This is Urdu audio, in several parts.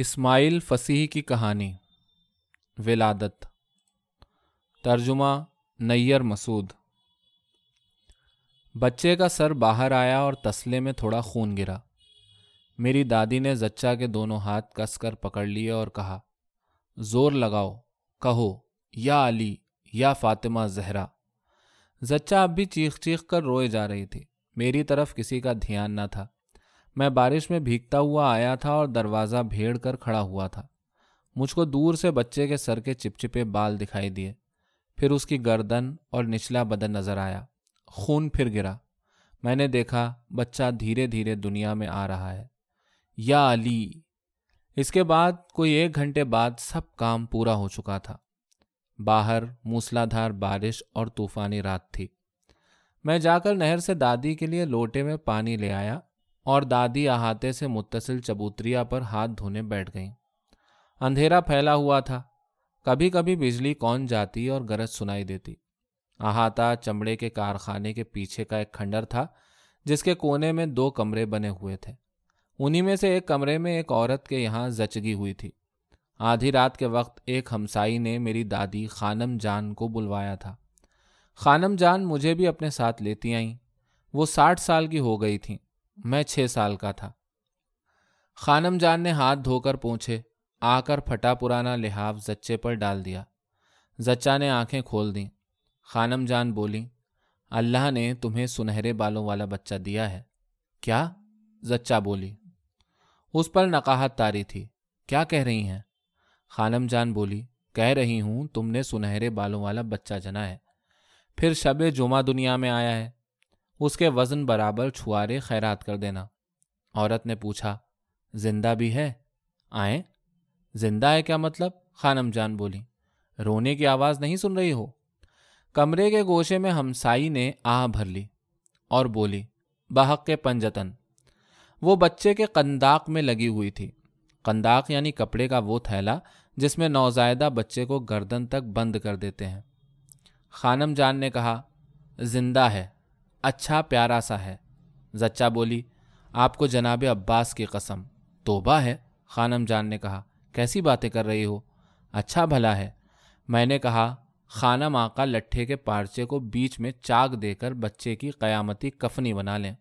اسماعیل فصیح کی کہانی، ولادت۔ ترجمہ نیئر مسعود۔ بچے کا سر باہر آیا اور تسلے میں تھوڑا خون گرا۔ میری دادی نے زچا کے دونوں ہاتھ کس کر پکڑ لیے اور کہا، زور لگاؤ، کہو، یا علی، یا فاطمہ زہرا۔ زچا اب بھی چیخ چیخ کر روئے جا رہی تھی۔ میری طرف کسی کا دھیان نہ تھا۔ میں بارش میں بھیگتا ہوا آیا تھا اور دروازہ بھیڑ کر کھڑا ہوا تھا۔ مجھ کو دور سے بچے کے سر کے چپچپے بال دکھائی دیے۔ پھر اس کی گردن اور نچلا بدن نظر آیا۔ خون پھر گرا۔ میں نے دیکھا، بچہ دھیرے دھیرے دنیا میں آ رہا ہے۔ یا علی۔ اس کے بعد کوئی ایک گھنٹے بعد سب کام پورا ہو چکا تھا۔ باہر موسلا دھار بارش اور طوفانی رات تھی۔ میں جا کر نہر سے دادی کے لیے لوٹے میں پانی لے آیا۔ اور دادی احاطے سے متصل چبوتریا پر ہاتھ دھونے بیٹھ گئیں۔ اندھیرا پھیلا ہوا تھا۔ کبھی کبھی بجلی کون جاتی اور گرج سنائی دیتی۔ احاطہ چمڑے کے کارخانے کے پیچھے کا ایک کھنڈر تھا، جس کے کونے میں دو کمرے بنے ہوئے تھے۔ انہی میں سے ایک کمرے میں ایک عورت کے یہاں زچگی ہوئی تھی۔ آدھی رات کے وقت ایک ہمسائی نے میری دادی خانم جان کو بلوایا تھا۔ خانم جان مجھے بھی اپنے ساتھ لیتی آئیں۔ وہ ساٹھ سال کی ہو گئی تھیں۔ میں چھ سال کا تھا۔ خانم جان نے ہاتھ دھو کر پوچھے آ کر پھٹا پرانا لحاف زچے پر ڈال دیا۔ زچا نے آنکھیں کھول دیں۔ خانم جان بولی اللہ نے تمہیں سنہرے بالوں والا بچہ دیا ہے۔ کیا؟ زچا بولی۔ اس پر نقاہت تاری تھی۔ کیا کہہ رہی ہیں؟ خانم جان بولی، کہہ رہی ہوں، تم نے سنہرے بالوں والا بچہ جنا ہے۔ پھر شب جمعہ دنیا میں آیا ہے۔ اس کے وزن برابر چھوارے خیرات کر دینا۔ عورت نے پوچھا، زندہ بھی ہے؟ آئیں. زندہ ہے کیا مطلب؟ خانم جان بولی، رونے کی آواز نہیں سن رہی ہو؟ کمرے کے گوشے میں ہمسائی نے آہ بھر لی اور بولی، بحق کے پنجتن وہ بچے کے قنداق میں لگی ہوئی تھی۔ قنداق یعنی کپڑے کا وہ تھیلا جس میں نوزائیدہ بچے کو گردن تک بند کر دیتے ہیں۔ خانم جان نے کہا، زندہ ہے؟ اچھا پیارا سا ہے۔ زچا بولی، آپ کو جناب عباس کی قسم۔ توبہ ہے، خانم جان نے کہا۔ کیسی باتیں کر رہی ہو؟ اچھا بھلا ہے۔ میں نے کہا، خانم آقا لٹھے کے پارچے کو بیچ میں چاک دے کر بچے کی قیامتی کفنی بنا لیں۔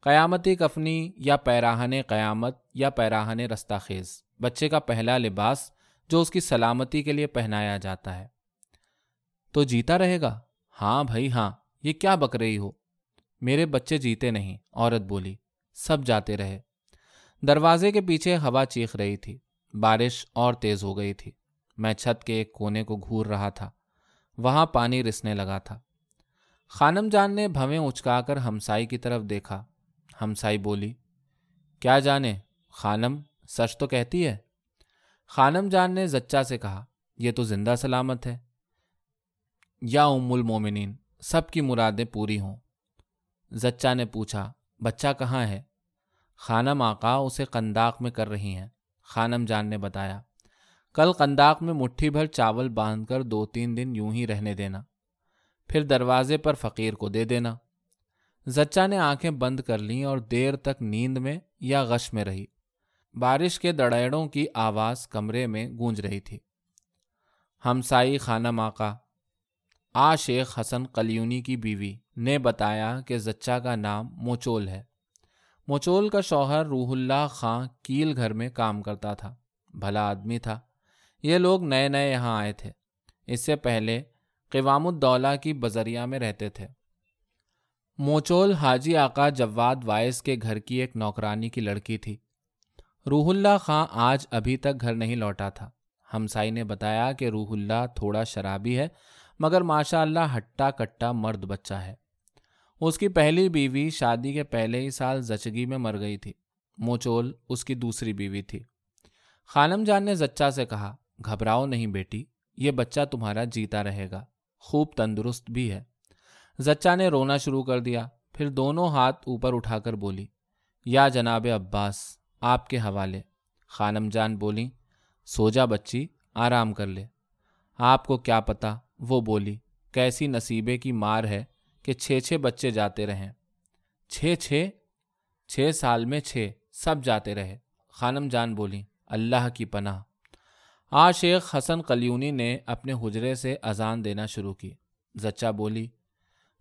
قیامتی کفنی یا پیراہن قیامت یا پیراہن رستہ خیز۔ بچے کا پہلا لباس جو اس کی سلامتی کے لیے پہنایا جاتا ہے۔ تو جیتا رہے گا؟ ہاں بھائی ہاں۔ یہ کیا بک رہی ہو؟ میرے بچے جیتے نہیں، عورت بولی، سب جاتے رہے۔ دروازے کے پیچھے ہوا چیخ رہی تھی۔ بارش اور تیز ہو گئی تھی۔ میں چھت کے ایک کونے کو گھور رہا تھا۔ وہاں پانی رسنے لگا تھا۔ خانم جان نے بھویں اچکا کر ہمسائی کی طرف دیکھا۔ ہمسائی بولی، کیا جانے، خانم، سچ تو کہتی ہے؟ خانم جان نے زچا سے کہا، یہ تو زندہ سلامت ہے۔ یا ام المومنین۔ سب کی مرادیں پوری ہوں۔ زچا نے پوچھا، بچہ کہاں ہے؟ خانم آقا اسے قنداق میں کر رہی ہیں۔ خانم جان نے بتایا، کل قنداق میں مٹھی بھر چاول باندھ کر دو تین دن یوں ہی رہنے دینا، پھر دروازے پر فقیر کو دے دینا۔ زچا نے آنکھیں بند کر لیں اور دیر تک نیند میں یا غش میں رہی۔ بارش کے دڑیڑوں کی آواز کمرے میں گونج رہی تھی۔ ہمسائی خانم آقا آ شیخ حسن کلیونی کی بیوی نے بتایا کہ زچا کا نام موچول ہے۔ موچول کا شوہر روح اللہ خاں کیل گھر میں کام کرتا تھا۔ بھلا آدمی تھا۔ یہ لوگ نئے نئے یہاں آئے تھے۔ اس سے پہلے قوام الدولہ کی بذریہ میں رہتے تھے۔ موچول حاجی آقا جواد وائس کے گھر کی ایک نوکرانی کی لڑکی تھی۔ روح اللہ خاں آج ابھی تک گھر نہیں لوٹا تھا۔ ہمسائی نے بتایا کہ روح اللہ تھوڑا شرابی ہے۔ مگر ماشاء اللہ ہٹا کٹا مرد بچہ ہے۔ اس کی پہلی بیوی شادی کے پہلے ہی سال زچگی میں مر گئی تھی۔ موچول اس کی دوسری بیوی تھی۔ خانم جان نے زچا سے کہا، گھبراؤ نہیں بیٹی، یہ بچہ تمہارا جیتا رہے گا۔ خوب تندرست بھی ہے۔ زچا نے رونا شروع کر دیا۔ پھر دونوں ہاتھ اوپر اٹھا کر بولی، یا جناب عباس، آپ کے حوالے۔ خانم جان بولی سو جا بچی، آرام کر لے۔ آپ کو کیا پتا وہ بولی، کیسی نصیبے کی مار ہے کہ چھ چھ بچے جاتے رہیں۔ چھ چھ چھ سال میں چھ سب جاتے رہے۔ خانم جان بولی، اللہ کی پناہ۔ آج شیخ حسن قلیونی نے اپنے حجرے سے اذان دینا شروع کی۔ زچا بولی،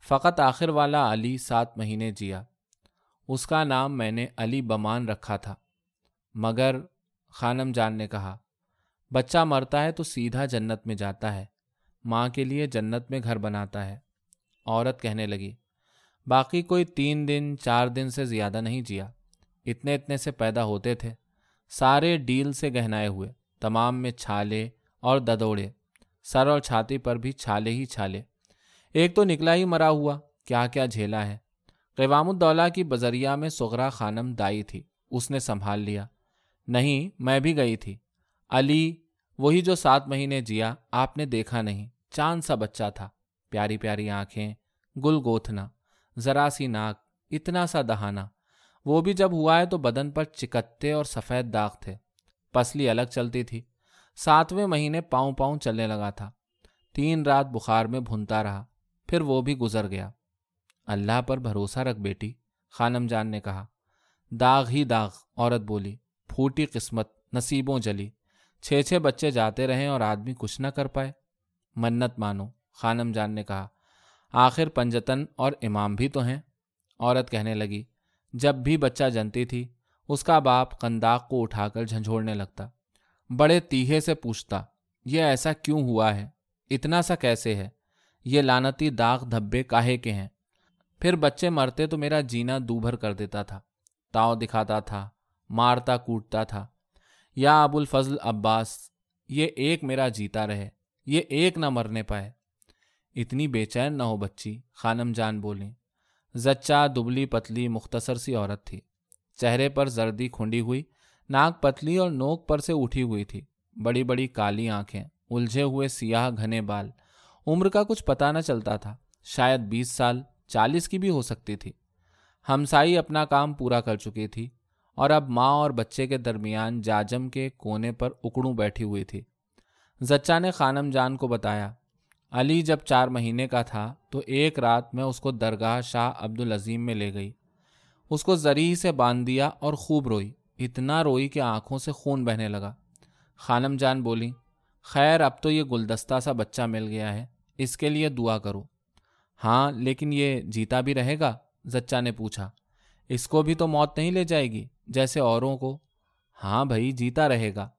فقط آخر والا علی سات مہینے جیا۔ اس کا نام میں نے علی بمان رکھا تھا۔ مگر خانم جان نے کہا، بچہ مرتا ہے تو سیدھا جنت میں جاتا ہے۔ ماں کے لیے جنت میں گھر بناتا ہے۔ عورت کہنے لگی، باقی کوئی تین دن، چار دن سے زیادہ نہیں جیا۔ اتنے اتنے سے پیدا ہوتے تھے۔ سارے ڈیل سے گہنائے ہوئے، تمام میں چھالے اور ددوڑے۔ سر اور چھاتی پر بھی چھالے ہی چھالے۔ ایک تو نکلا ہی مرا ہوا، کیا کیا جھیلا ہے۔ قوام الدولہ کی بذریعہ میں سغرا خانم دائی تھی۔ اس نے سنبھال لیا۔ نہیں، میں بھی گئی تھی۔ علی، وہی جو سات مہینے جیا، آپ نے دیکھا نہیں۔ چاند سا بچہ تھا۔ پیاری پیاری آنکھیں، گل گوتھنا، ذرا سی ناک، اتنا سا دہانا۔ وہ بھی جب ہوا ہے تو بدن پر چکتے اور سفید داغ تھے۔ پسلی الگ چلتی تھی۔ ساتویں مہینے پاؤں پاؤں چلنے لگا تھا۔ تین رات بخار میں بھنتا رہا۔ پھر وہ بھی گزر گیا۔ اللہ پر بھروسہ رکھ بیٹی، خانم جان نے کہا۔ داغ ہی داغ، عورت بولی۔ پھوٹی قسمت، نصیبوں جلی۔ چھ چھ بچے جاتے رہیں اور آدمی کچھ نہ کر پائے۔ منت مانو۔ خانم جان نے کہا، آخر پنجتن اور امام بھی تو ہیں۔ عورت کہنے لگی، جب بھی بچہ جنتی تھی، اس کا باپ قنداق کو اٹھا کر جھنجھوڑنے لگتا۔ بڑے تیہے سے پوچھتا، یہ ایسا کیوں ہوا ہے؟ اتنا سا کیسے ہے؟ یہ لانتی داغ دھبے کاہے کے ہیں۔ پھر بچے مرتے تو میرا جینا دو بھر کر دیتا تھا۔ تاؤ دکھاتا تھا، مارتا، کوٹتا تھا۔ یا ابو الفضل عباس، یہ ایک میرا جیتا رہے۔ یہ ایک نہ مرنے پائے۔ اتنی بے چین نہ ہو بچی، خانم جان بولیں۔ زچا، دبلی، پتلی، مختصر سی عورت تھی۔ چہرے پر زردی کھنڈی ہوئی، ناک پتلی اور نوک پر سے اٹھی ہوئی تھی۔ بڑی بڑی کالی آنکھیں، الجھے ہوئے سیاہ گھنے بال۔ عمر کا کچھ پتہ نہ چلتا تھا، شاید بیس سال، چالیس کی بھی ہو سکتی تھی۔ ہمسائی اپنا کام پورا کر چکی تھی اور اب ماں اور بچے کے درمیان جاجم کے کونے پر اکڑوں بیٹھی ہوئی تھی۔ زچا نے خانم جان کو بتایا، علی جب چار مہینے کا تھا تو ایک رات میں اس کو درگاہ شاہ عبد العظیم میں لے گئی۔ اس کو زری سے باندھ دیا اور خوب روئی، اتنا روئی کہ آنکھوں سے خون بہنے لگا۔ خانم جان بولی، خیر، اب تو یہ گلدستہ سا بچہ مل گیا ہے، اس کے لیے دعا کرو۔ ہاں لیکن یہ جیتا بھی رہے گا؟ زچا نے پوچھا۔ اس کو بھی تو موت نہیں لے جائے گی، جیسے اوروں کو۔ ہاں بھائی، جیتا رہے گا۔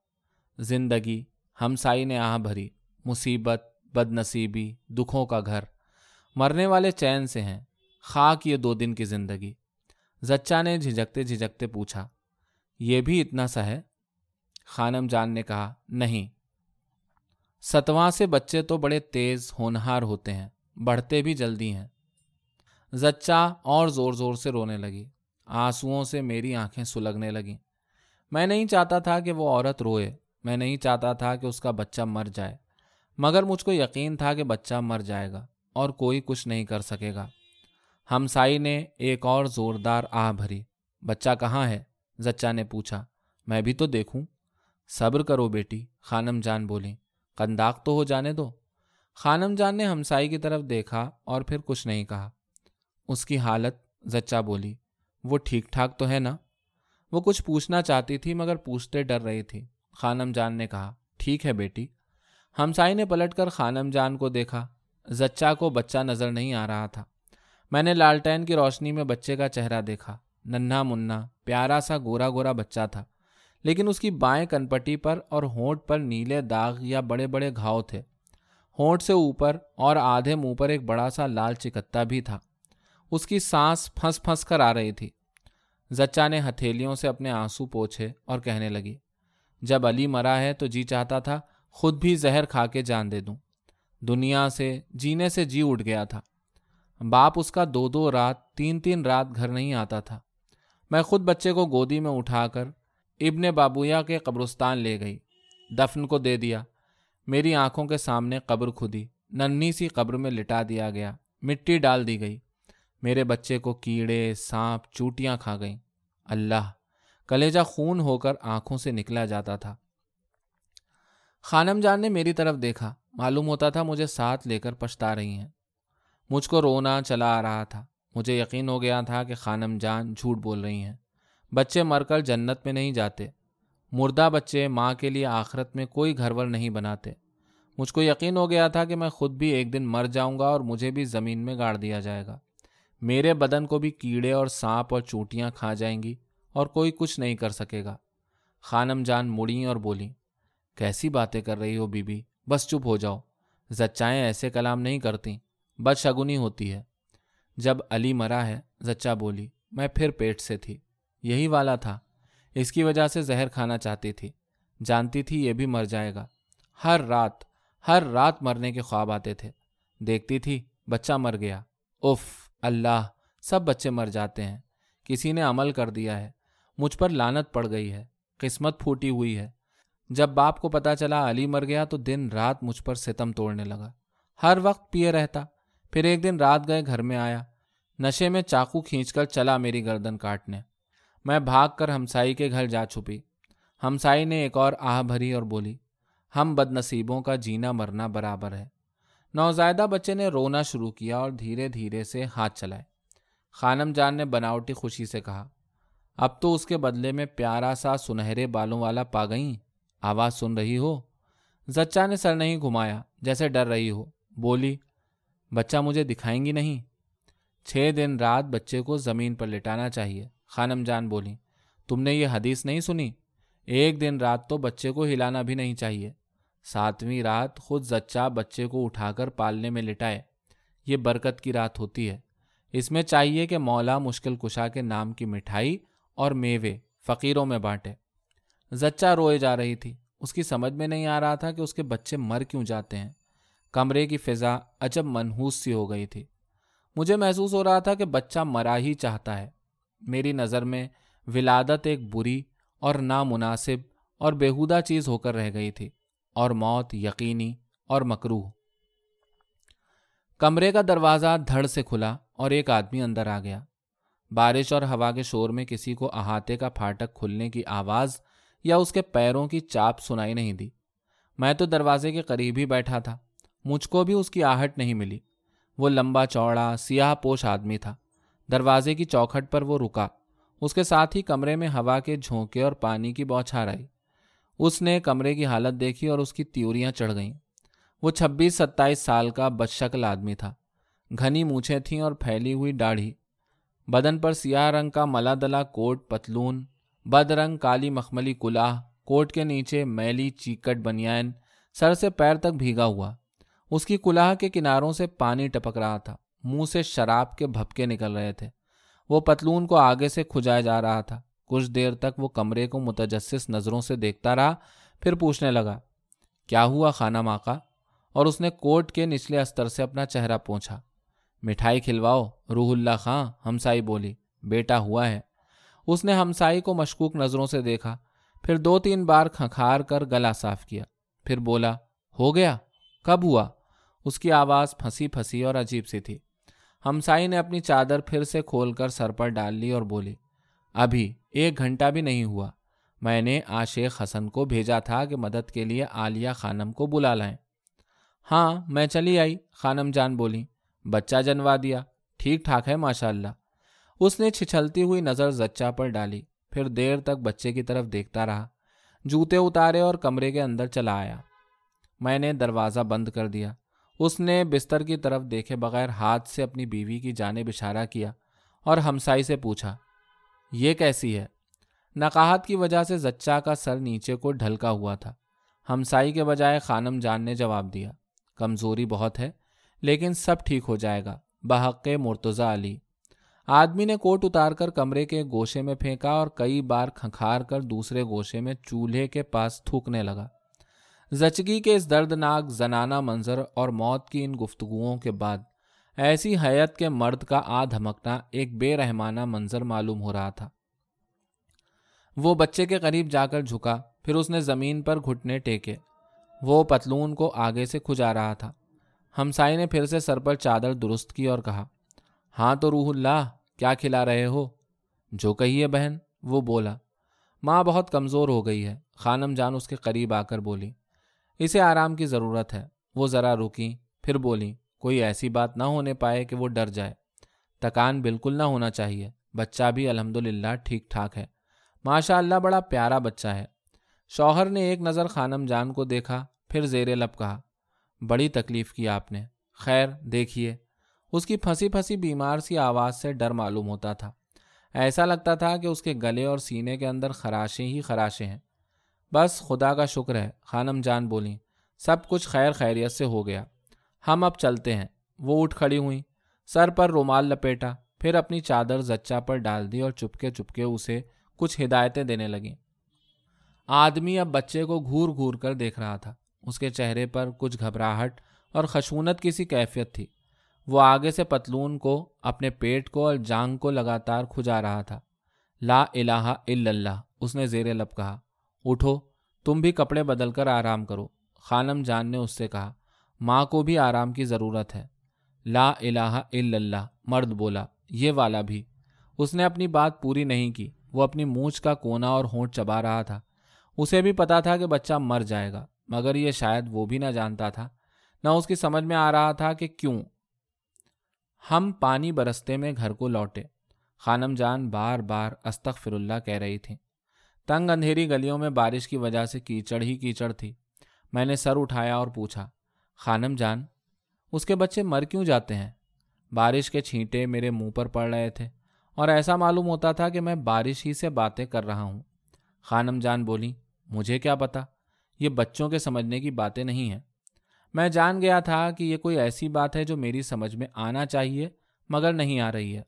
زندگی ہمسائی نے آہ بھری، مصیبت بد نصیبی دکھوں کا گھر۔ مرنے والے چین سے ہیں، خاک یہ دو دن کی زندگی۔ زچا نے جھجکتے جھجکتے پوچھا، یہ بھی اتنا سا ہے؟ خانم جان نے کہا، نہیں۔ ستواں سے بچے تو بڑے تیز، ہونہار ہوتے ہیں، بڑھتے بھی جلدی ہیں۔ زچا اور زور زور سے رونے لگی۔ آنسوؤں سے میری آنکھیں سلگنے لگیں۔ میں نہیں چاہتا تھا کہ وہ عورت روئے۔ میں نہیں چاہتا تھا کہ اس کا بچہ مر جائے، مگر مجھ کو یقین تھا کہ بچہ مر جائے گا اور کوئی کچھ نہیں کر سکے گا۔ ہمسائی نے ایک اور زوردار آہ بھری، بچہ کہاں ہے؟ زچا نے پوچھا۔ میں بھی تو دیکھوں۔ صبر کرو بیٹی، خانم جان بولی قنداق تو ہو جانے دو۔ خانم جان نے ہمسائی کی طرف دیکھا اور پھر کچھ نہیں کہا۔ اس کی حالت، زچا بولی، وہ ٹھیک ٹھاک تو ہے نا؟ وہ کچھ پوچھنا چاہتی تھی مگر پوچھتے ڈر رہی تھی۔ خانم جان نے کہا، ٹھیک ہے بیٹی۔ ہمسائی نے پلٹ کر خانم جان کو دیکھا۔ زچا کو بچہ نظر نہیں آ رہا تھا۔ میں نے لالٹین کی روشنی میں بچے کا چہرہ دیکھا۔ ننھا منا پیارا سا گورا گورا بچہ تھا۔ لیکن اس کی بائیں کنپٹی پر اور ہونٹ پر نیلے داغ یا بڑے بڑے گھاؤ تھے۔ ہونٹ سے اوپر اور آدھے منہ پر ایک بڑا سا لال چکتا بھی تھا۔ اس کی سانس پھنس پھنس کر آ رہی تھی۔ زچا نے ہتھیلیوں سے اپنے آنسو پوچھے اور کہنے لگی جب علی مرا ہے تو جی چاہتا تھا، خود بھی زہر کھا کے جان دے دوں۔ دنیا سے، جینے سے جی اٹھ گیا تھا۔ باپ اس کا دو دو رات، تین تین رات گھر نہیں آتا تھا۔ میں خود بچے کو گودی میں اٹھا کر ابن بابویا کے قبرستان لے گئی۔ دفن کو دے دیا۔ میری آنکھوں کے سامنے قبر کھدی۔ ننھی سی قبر میں لٹا دیا گیا۔ مٹی ڈال دی گئی۔ میرے بچے کو کیڑے، سانپ، چوٹیاں کھا گئیں۔ اللہ کلیجہ خون ہو کر آنکھوں سے نکلا جاتا تھا۔ خانم جان نے میری طرف دیکھا۔ معلوم ہوتا تھا مجھے ساتھ لے کر پچھتا رہی ہیں۔ مجھ کو رونا چلا آ رہا تھا۔ مجھے یقین ہو گیا تھا کہ خانم جان جھوٹ بول رہی ہیں۔ بچے مر کر جنت میں نہیں جاتے۔ مردہ بچے ماں کے لیے آخرت میں کوئی گھرور نہیں بناتے۔ مجھ کو یقین ہو گیا تھا کہ میں خود بھی ایک دن مر جاؤں گا اور مجھے بھی زمین میں گاڑ دیا جائے گا۔ میرے بدن کو بھی کیڑے اور سانپ اور چوٹیاں کھا جائیں گی۔ اور کوئی کچھ نہیں کر سکے گا۔ خانم جان مڑی اور بولی کیسی باتیں کر رہی ہو بی بی بس چپ ہو جاؤ۔ زچائیں ایسے کلام نہیں کرتی بد شگنی ہوتی ہے۔ جب علی مرا ہے، زچا بولی، میں پھر پیٹ سے تھی۔ یہی والا تھا۔ اس کی وجہ سے زہر کھانا چاہتی تھی۔ جانتی تھی یہ بھی مر جائے گا۔ ہر رات ہر رات مرنے کے خواب آتے تھے۔ دیکھتی تھی، بچہ مر گیا۔ اف اللہ، سب بچے مر جاتے ہیں۔ کسی نے عمل کر دیا ہے۔ مجھ پر لانت پڑ گئی ہے، قسمت پھوٹی ہوئی ہے۔ جب باپ کو پتا چلا علی مر گیا تو دن رات مجھ پر ستم توڑنے لگا۔ ہر وقت پیے رہتا۔ پھر ایک دن رات گئے، گھر میں آیا۔ نشے میں چاقو کھینچ کر چلا میری گردن کاٹنے۔ میں بھاگ کر ہمسائی کے گھر جا چھپی۔ ہمسائی نے ایک اور آہ بھری اور بولی، ہم بد نصیبوں کا جینا مرنا برابر ہے۔ نوزائیدہ بچے نے رونا شروع کیا اور دھیرے دھیرے سے ہاتھ چلائے۔ خانم جان نے بناوٹی خوشی سے کہا اب تو اس کے بدلے میں پیارا سا سنہرے بالوں والا پا گئی آواز سن رہی ہو؟ زچا نے سر نہیں گھمایا، جیسے ڈر رہی ہو۔ بولی، بچہ مجھے دکھائیں گی نہیں؟ چھ دن رات بچے کو زمین پر لٹانا چاہیے۔ خانم جان بولی، تم نے یہ حدیث نہیں سنی؟ ایک دن رات تو بچے کو ہلانا بھی نہیں چاہیے۔ ساتویں رات خود زچا بچے کو اٹھا کر پالنے میں لٹائے۔ یہ برکت کی رات ہوتی ہے۔ اس میں چاہیے کہ مولا مشکل کشا کے نام کی مٹھائی اور میوے فقیروں میں بانٹے۔ زچا روئے جا رہی تھی۔ اس کی سمجھ میں نہیں آ رہا تھا کہ اس کے بچے مر کیوں جاتے ہیں۔ کمرے کی فضا عجب منحوس سی ہو گئی تھی۔ مجھے محسوس ہو رہا تھا کہ بچہ مرا ہی چاہتا ہے۔ میری نظر میں ولادت ایک بری اور نامناسب اور بےحودہ چیز ہو کر رہ گئی تھی۔ اور موت یقینی اور مکروح کمرے کا دروازہ دھڑ سے کھلا اور ایک آدمی اندر آ گیا۔ بارش اور ہوا کے شور میں کسی کو احاطے کا پھاٹک کھلنے کی آواز یا اس کے پیروں کی چاپ سنائی نہیں دی۔ میں تو دروازے کے قریب ہی بیٹھا تھا۔ مجھ کو بھی اس کی آہٹ نہیں ملی۔ وہ لمبا چوڑا، سیاہ پوش آدمی تھا۔ دروازے کی چوکھٹ پر وہ رکا۔ اس کے ساتھ ہی کمرے میں ہوا کے جھونکے اور پانی کی بوچھار آئی۔ اس نے کمرے کی حالت دیکھی اور اس کی تیوریاں چڑھ گئیں۔ وہ چھبیس ستائیس سال کا بدشکل آدمی تھا۔ گھنی مونچھیں تھیں اور پھیلی ہوئی داڑھی۔ بدن پر سیاہ رنگ کا ملا دلا کوٹ پتلون، بد رنگ کالی مخملی کلاہ کوٹ کے نیچے میلی چیکٹ بنیائن سر سے پیر تک بھیگا ہوا۔ اس کی کلاہ کے کناروں سے پانی ٹپک رہا تھا۔ منہ سے شراب کے بھپکے نکل رہے تھے۔ وہ پتلون کو آگے سے کھجایا جا رہا تھا۔ کچھ دیر تک وہ کمرے کو متجسس نظروں سے دیکھتا رہا، پھر پوچھنے لگا، کیا ہوا خانہ ماکا؟ اور اس نے کوٹ کے نچلے استر سے اپنا چہرہ پوچھا مٹھائی کھلواؤ، روح اللہ خاں، ہمسائی بولی، بیٹا ہوا ہے۔ اس نے ہمسائی کو مشکوک نظروں سے دیکھا، پھر دو تین بار کھنکھار کر گلا صاف کیا۔ پھر بولا، ہو گیا، کب ہوا؟ اس کی آواز پھنسی پھنسی اور عجیب سی تھی۔ ہمسائی نے اپنی چادر پھر سے کھول کر سر پر ڈال لی اور بولی، ابھی ایک گھنٹہ بھی نہیں ہوا۔ میں نے آشیخ حسن کو بھیجا تھا کہ مدد کے لیے عالیہ خانم کو بلا لائیں۔ ہاں میں چلی آئی، خانم جان بولی بچہ جنوا دیا۔ ٹھیک ٹھاک ہے ماشاء اللہ اس نے چھچلتی ہوئی نظر زچا پر ڈالی۔ پھر دیر تک بچے کی طرف دیکھتا رہا۔ جوتے اتارے اور کمرے کے اندر چلا آیا۔ میں نے دروازہ بند کر دیا۔ اس نے بستر کی طرف دیکھے بغیر ہاتھ سے اپنی بیوی کی جانب اشارہ کیا اور ہمسائی سے پوچھا، یہ کیسی ہے؟ نقاہت کی وجہ سے زچا کا سر نیچے کو ڈھلکا ہوا تھا۔ ہمسائی کے بجائے خانم جان نے جواب دیا، کمزوری بہت ہے۔ لیکن سب ٹھیک ہو جائے گا۔ بحق مرتضی علی۔ آدمی نے کوٹ اتار کر کمرے کے گوشے میں پھینکا اور کئی بار کھنکھار کر دوسرے گوشے میں چولہے کے پاس تھوکنے لگا۔ زچگی کے اس دردناک زنانہ منظر اور موت کی ان گفتگوؤں کے بعد ایسی حیت کے مرد کا آ دھمکنا ایک بے رحمانہ منظر معلوم ہو رہا تھا۔ وہ بچے کے قریب جا کر جھکا، پھر اس نے زمین پر گھٹنے ٹیکے۔ وہ پتلون کو آگے سے کھجا رہا تھا۔ ہمسائی نے پھر سے سر پر چادر درست کی اور کہا ہاں تو روح اللہ، کیا کھلا رہے ہو؟ جو کہیے بہن، وہ بولا۔ ماں بہت کمزور ہو گئی ہے۔ خانم جان اس کے قریب آ کر بولی، اسے آرام کی ضرورت ہے۔ وہ ذرا رکی پھر بولی کوئی ایسی بات نہ ہونے پائے کہ وہ ڈر جائے۔ تکان بالکل نہ ہونا چاہیے۔ بچہ بھی الحمد للہ ٹھیک ٹھاک ہے۔ ماشاء اللہ بڑا پیارا بچہ ہے۔ شوہر نے ایک نظر خانم جان کو دیکھا، پھر زیر لب کہا بڑی تکلیف کی آپ نے۔ خیر، دیکھیے۔ اس کی پھنسی پھنسی بیمار سی آواز سے ڈر معلوم ہوتا تھا۔ ایسا لگتا تھا کہ اس کے گلے اور سینے کے اندر خراشیں ہی خراشیں ہیں۔ بس خدا کا شکر ہے، خانم جان بولیں، سب کچھ خیر خیریت سے ہو گیا۔ ہم اب چلتے ہیں۔ وہ اٹھ کھڑی ہوئیں۔ سر پر رومال لپیٹا، پھر اپنی چادر زچا پر ڈال دی اور چپکے چپکے اسے کچھ ہدایتیں دینے لگیں۔ آدمی اب بچے کو گھور گھور کر دیکھ رہا تھا۔ اس کے چہرے پر کچھ گھبراہٹ اور خشونت کی سی کیفیت تھی۔ وہ آگے سے پتلون کو، اپنے پیٹ کو اور جانگ کو لگاتار کھجا رہا تھا۔ لا الہ الا اللہ، اس نے زیر لب کہا۔ اٹھو، تم بھی کپڑے بدل کر آرام کرو۔ خانم جان نے اس سے کہا۔ ماں کو بھی آرام کی ضرورت ہے۔ لا الہ الا اللہ، مرد بولا۔ یہ والا بھی۔ اس نے اپنی بات پوری نہیں کی۔ وہ اپنی مونچھ کا کونا اور ہونٹ چبا رہا تھا۔ اسے بھی پتا تھا کہ بچہ مر جائے گا۔ مگر یہ شاید وہ بھی نہ جانتا تھا۔ نہ اس کی سمجھ میں آ رہا تھا کہ کیوں۔ ہم پانی برستے میں گھر کو لوٹے۔ خانم جان بار بار استغفر اللہ کہہ رہی تھی تنگ اندھیری گلیوں میں بارش کی وجہ سے کیچڑ ہی کیچڑ تھی۔ میں نے سر اٹھایا اور پوچھا، خانم جان، اس کے بچے مر کیوں جاتے ہیں؟ بارش کے چھینٹے میرے منہ پر پڑ رہے تھے اور ایسا معلوم ہوتا تھا کہ میں بارش ہی سے باتیں کر رہا ہوں۔ خانم جان بولی، مجھے کیا پتا؟ یہ بچوں کے سمجھنے کی باتیں نہیں ہیں۔ میں جان گیا تھا کہ یہ کوئی ایسی بات ہے جو میری سمجھ میں آنا چاہیے مگر نہیں آ رہی ہے۔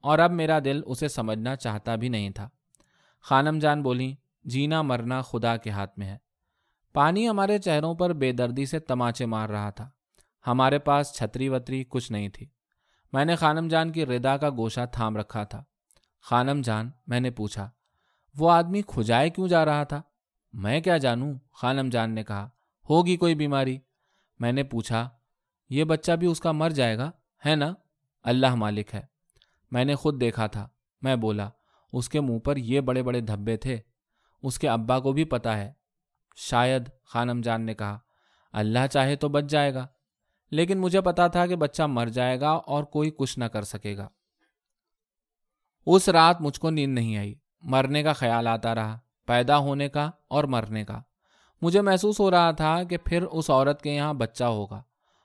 اور اب میرا دل اسے سمجھنا چاہتا بھی نہیں تھا۔ خانم جان بولی جینا مرنا خدا کے ہاتھ میں ہے۔ پانی ہمارے چہروں پر بے دردی سے تماچے مار رہا تھا۔ ہمارے پاس چھتری وتری کچھ نہیں تھی۔ میں نے خانم جان کی ردا کا گوشہ تھام رکھا تھا۔ خانم جان، میں نے پوچھا، وہ آدمی کھجائے کیوں جا رہا تھا؟ میں کیا جانوں؟ خانم جان نے کہا، ہوگی کوئی بیماری؟ میں نے پوچھا، یہ بچہ بھی اس کا مر جائے گا؟ ہے نا؟ اللہ مالک ہے۔ میں نے خود دیکھا تھا۔ میں بولا، اس کے منہ پر یہ بڑے بڑے دھبے تھے۔ اس کے ابا کو بھی پتا ہے۔ شاید، خانم جان نے کہا، اللہ چاہے تو بچ جائے گا۔ لیکن مجھے پتا تھا کہ بچہ مر جائے گا اور کوئی کچھ نہ کر سکے گا۔ اس رات مجھ کو نیند نہیں آئی۔ مرنے کا خیال آتا رہا۔ پیدا ہونے کا اور مرنے کا۔ مجھے محسوس ہو رہا تھا کہ پھر اس عورت کے یہاں بچہ ہوگا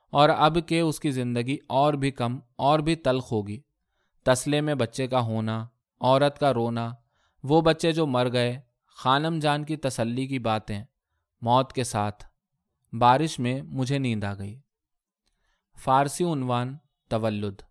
اور اب کہ اس کی زندگی اور بھی کم اور بھی تلخ ہوگی۔ تسلے میں بچے کا ہونا، عورت کا رونا، وہ بچے جو مر گئے، خانم جان کی تسلی کی باتیں، موت کے ساتھ، بارش میں مجھے نیند آ گئی۔ فارسی عنوان تولد۔